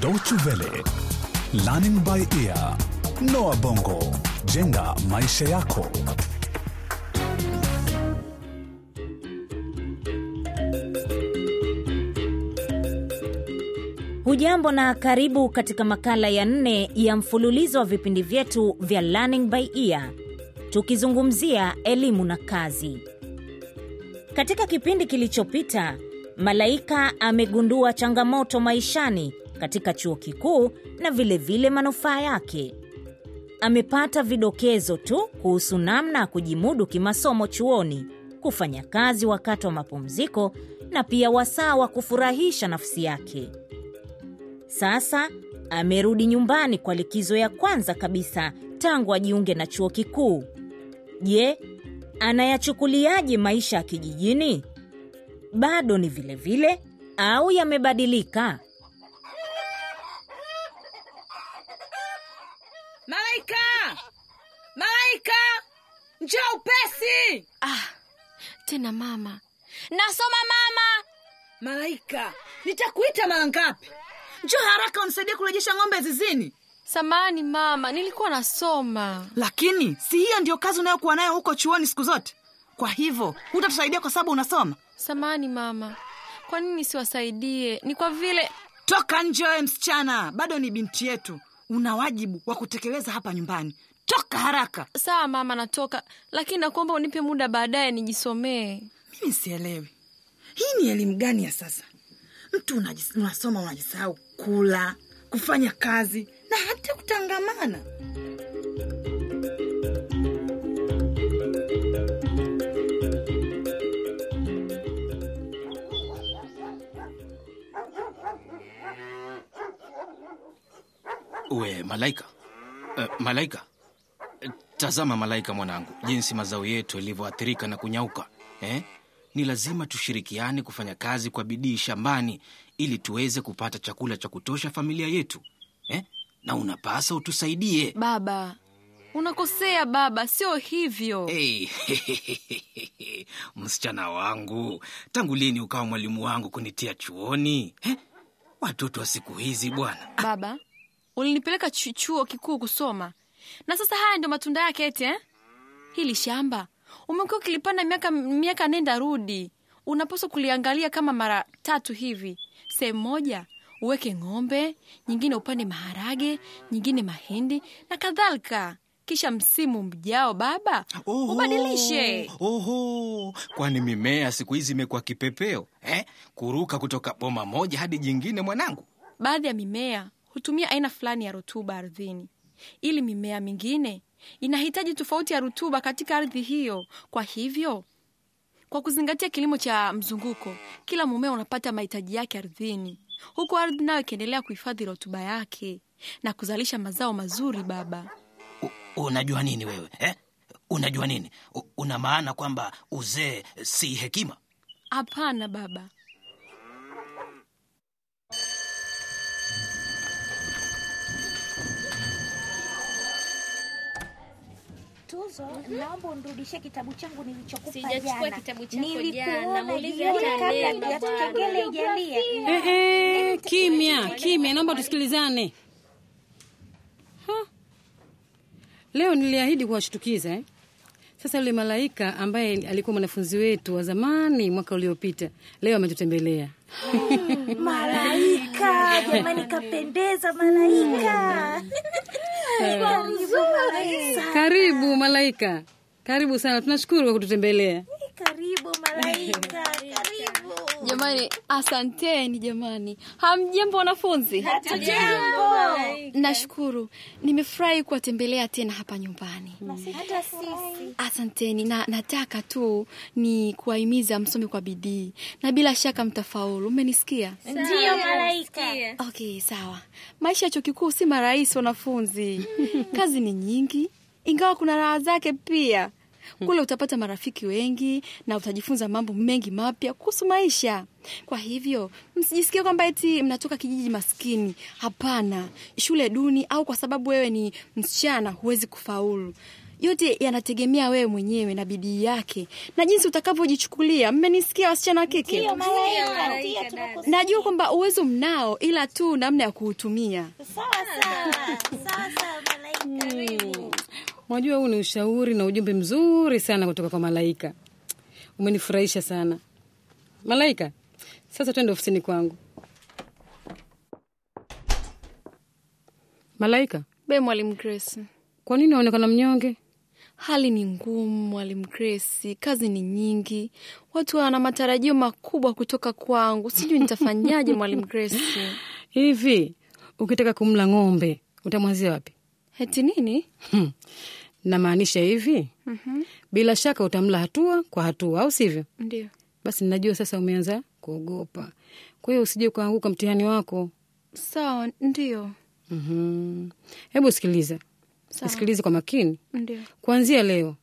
Deutsche Welle, Learning by Ear, Noah Bongo, jenga maisha yako. Hujambo na karibu katika makala ya nne ya mfululizo wa vipindi vyetu vya Learning by Ear, tukizungumzia elimu na kazi. Katika kipindi kilichopita, Malaika amegundua changamoto maishani katika chuo kikuu na vilevile vile manufaa yake. Amepata vidokezo tu kuhusu namna ya kujimudu kimasomo chuoni, kufanya kazi wakati wa mapumziko na pia wasaa wa kufurahisha nafsi yake. Sasa amerudi nyumbani kwa likizo ya kwanza kabisa tangu ajiunge na chuo kikuu. Je, anayachukuliaje maisha ya kijijini? Bado ni vilevile vile au yamebadilika? Malaika! Malaika! Njoo upesi! Ah, tena mama, nasoma mama. Malaika, nitakuita mara ngapi? Njoo haraka unisaidie kurejesha ng'ombe zizini. Samani mama, nilikuwa nasoma. Lakini si hiyo ndiyo kazi unayokuwa nayo huko chuoni siku zote? Kwa hivyo hutatusaidia kwa sababu unasoma? Samani mama, kwa nini siwasaidie? Ni kwa vile Toka nje wewe msichana, bado ni binti yetu. Una wajibu wa kutekeleza hapa nyumbani. Toka haraka. sawa mama, natoka, lakini nakuomba unipe muda baadaye nijisomee. Mimi sielewi, hii ni elimu gani ya sasa? Mtu unasoma unajisahau kula, kufanya kazi na hata kutangamana. We Malaika, uh, Malaika, tazama Malaika mwanangu, jinsi mazao yetu yalivyoathirika na kunyauka eh? Ni lazima tushirikiane kufanya kazi kwa bidii shambani ili tuweze kupata chakula cha kutosha familia yetu eh? Na unapasa utusaidie Baba, unakosea baba, sio hivyo. hey. Msichana wangu, tangu lini ukawa mwalimu wangu kunitia chuoni eh? Watoto wa siku hizi bwana Baba, ulinipeleka chuo kikuu kusoma, na sasa haya ndio matunda yake eti eh? Hili shamba umekuwa ukilipanda miaka miaka nenda rudi, unapaswa kuliangalia kama mara tatu hivi. Sehemu moja uweke ng'ombe, nyingine upande maharage, nyingine mahindi na kadhalika. Kisha msimu mjao baba Oho, ubadilishe. Oho, kwani mimea siku hizi imekuwa kipepeo eh? Kuruka kutoka boma moja hadi jingine mwanangu. Baadhi ya mimea hutumia aina fulani ya rutuba ardhini, ili mimea mingine inahitaji tofauti ya rutuba katika ardhi hiyo. Kwa hivyo, kwa kuzingatia kilimo cha mzunguko, kila mmea unapata mahitaji yake ardhini, huku ardhi nayo ikiendelea kuhifadhi rutuba yake na kuzalisha mazao mazuri. Baba, U, unajua nini wewe eh? Unajua nini? U, una maana kwamba uzee si hekima? hapana baba. Tuzo, naomba unirudishie kitabu changu nilichokupa jana. Nilikuona kengele ijalia. Kimya kimya, naomba tusikilizane. Leo niliahidi kuwashtukiza eh? Sasa yule malaika ambaye alikuwa mwanafunzi wetu wa zamani mwaka uliopita leo ametutembelea. Malaika, jamani kapendeza malaika. Karibu malaika. Karibu sana, tunashukuru kwa kututembelea. Karibu malaika. Karibu. Jamani, asanteni jamani. Hamjambo wanafunzi? Hatujambo. Nashukuru, nimefurahi kuwatembelea tena hapa nyumbani. Hata sisi. Asanteni na nataka tu ni kuwahimiza msome kwa bidii na bila shaka mtafaulu. Umenisikia? Ndio malaika. Okay, sawa. Maisha ya chuo kikuu si marahisi wanafunzi. Kazi ni nyingi, ingawa kuna raha zake pia. Kule utapata marafiki wengi na utajifunza mambo mengi mapya kuhusu maisha. Kwa hivyo msijisikie kwamba eti mnatoka kijiji maskini. Hapana, shule duni au kwa sababu wewe ni msichana huwezi kufaulu. yote yanategemea wewe mwenyewe na bidii yake na jinsi utakavyojichukulia. Mmenisikia wasichana wa kike? Najua kwamba uwezo mnao, ila tu namna ya kuutumia. Sawa sawa. Sawa sawa malaika. Unajua, huu ni ushauri na ujumbe mzuri sana kutoka kwa Malaika. Umenifurahisha sana Malaika. Sasa twende ofisini kwangu. Malaika, Be mwalimu Grace, kwa nini waonekana mnyonge? hali ni ngumu mwalimu Grace, kazi ni nyingi, watu wana matarajio makubwa kutoka kwangu, sijui nitafanyaje mwalimu Grace. Hivi ukitaka kumla ng'ombe utamwanzia wapi? Heti nini? Hmm. Namaanisha hivi, bila shaka utamla hatua kwa hatua, au sivyo? Ndio. Basi najua sasa umeanza kuogopa, kwa hiyo usije ukaanguka mtihani wako. Sawa, ndio. Mhm. Hebu sikiliza, sikilize kwa makini. Ndio. Kuanzia leo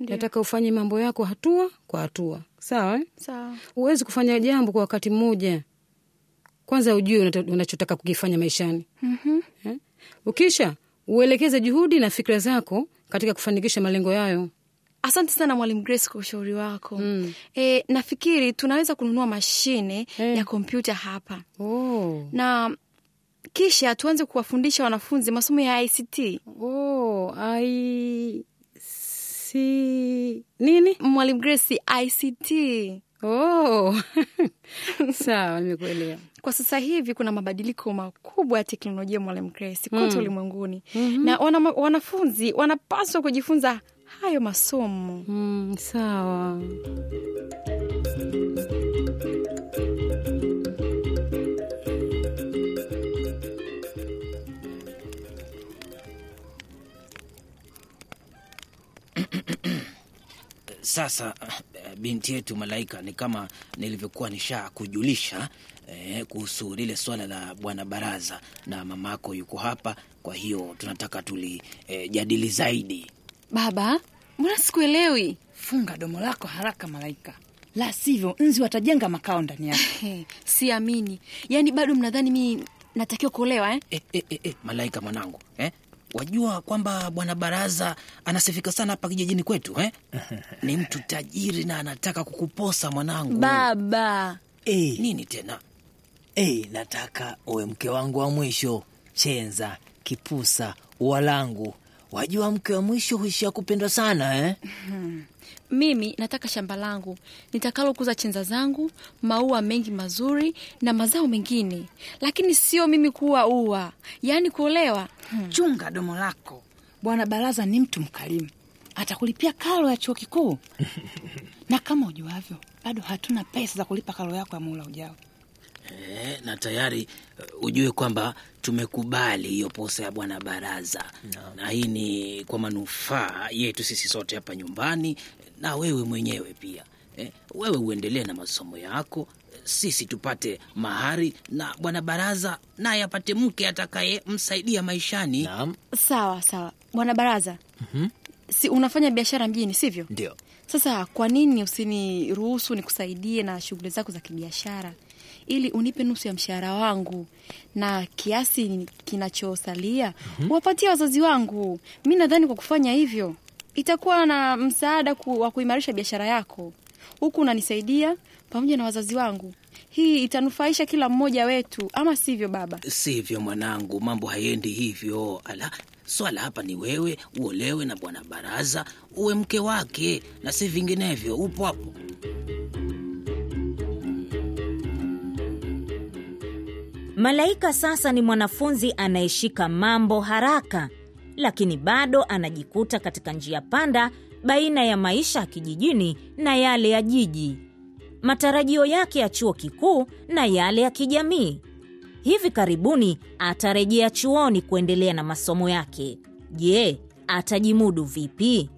Ndiyo. nataka ufanye mambo yako hatua kwa hatua, sawa eh? Sawa. Huwezi kufanya jambo kwa wakati mmoja. Kwanza ujue unachotaka kukifanya maishani Mhm. eh? Ukisha uelekeze juhudi na fikra zako katika kufanikisha malengo yayo. Asante sana mwalimu Grace kwa ushauri wako. Mm. E, nafikiri tunaweza kununua mashine hey, ya kompyuta hapa Oh. na kisha tuanze kuwafundisha wanafunzi masomo ya ICT. Oh, I si... nini? Mwalimu Grace, ICT Oh. Sawa, nimekuelewa. kwa sasa hivi kuna mabadiliko makubwa ya teknolojia mwalimu Grace kote ulimwenguni na wana, wanafunzi wanapaswa kujifunza hayo masomo. Mm, sawa. Sasa binti yetu Malaika, ni kama nilivyokuwa nisha kujulisha eh, kuhusu lile swala la bwana baraza na mamako yuko hapa, kwa hiyo tunataka tulijadili eh, zaidi. Baba, mbona sikuelewi? Funga domo lako haraka Malaika, la sivyo nzi watajenga makao ndani yake. Siamini. Yaani bado mnadhani mi natakiwa kuolewa eh? Eh, eh, eh, eh, Malaika mwanangu eh? Wajua kwamba bwana baraza anasifika sana hapa kijijini kwetu eh? Ni mtu tajiri na anataka kukuposa mwanangu. Baba, Hey, Nini tena? Hey, nataka uwe mke wangu wa mwisho. Chenza, kipusa, ua langu. Wajua mke wa mwisho huishia kupendwa sana eh? mimi nataka shamba langu nitakalokuza chenza zangu, maua mengi mazuri na mazao mengine, lakini sio mimi kuwa ua, yaani kuolewa. Chunga domo lako. Bwana Baraza ni mtu mkarimu, atakulipia karo ya chuo kikuu na kama ujuavyo, bado hatuna pesa za kulipa karo yako ya muhula ujao. Eh, na tayari uh, ujue kwamba tumekubali hiyo posa ya bwana baraza na hii ni kwa manufaa yetu sisi sote hapa nyumbani na wewe mwenyewe pia e, wewe uendelee na masomo yako sisi tupate mahari na bwana baraza naye apate mke atakayemsaidia maishani no. Sawa sawa, bwana baraza. Si unafanya biashara mjini, sivyo? ndio. Sasa kwa nini usiniruhusu nikusaidie na shughuli zako za kibiashara ili unipe nusu ya mshahara wangu. Na kiasi kinachosalia wapatie wazazi wangu. Mi nadhani kwa kufanya hivyo itakuwa na msaada ku, wa kuimarisha biashara yako, huku unanisaidia pamoja na wazazi wangu. Hii itanufaisha kila mmoja wetu, ama sivyo baba? sivyo mwanangu. Mambo hayendi hivyo. Ala swala hapa ni wewe uolewe na bwana baraza uwe mke wake na si vinginevyo. Upo hapo Malaika sasa ni mwanafunzi anayeshika mambo haraka, lakini bado anajikuta katika njia panda baina ya maisha ya kijijini na yale ya jiji, matarajio yake ya chuo kikuu na yale ya kijamii. Hivi karibuni atarejea chuoni kuendelea na masomo yake. Je, atajimudu vipi?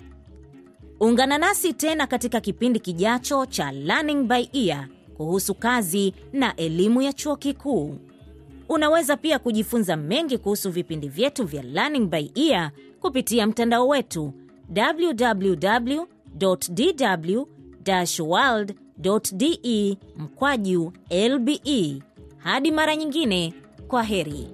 Ungana nasi tena katika kipindi kijacho cha Learning by Ear kuhusu kazi na elimu ya chuo kikuu. Unaweza pia kujifunza mengi kuhusu vipindi vyetu vya Learning by Ear kupitia mtandao wetu www.dw-world.de mkwaju lbe. Hadi mara nyingine, kwa heri.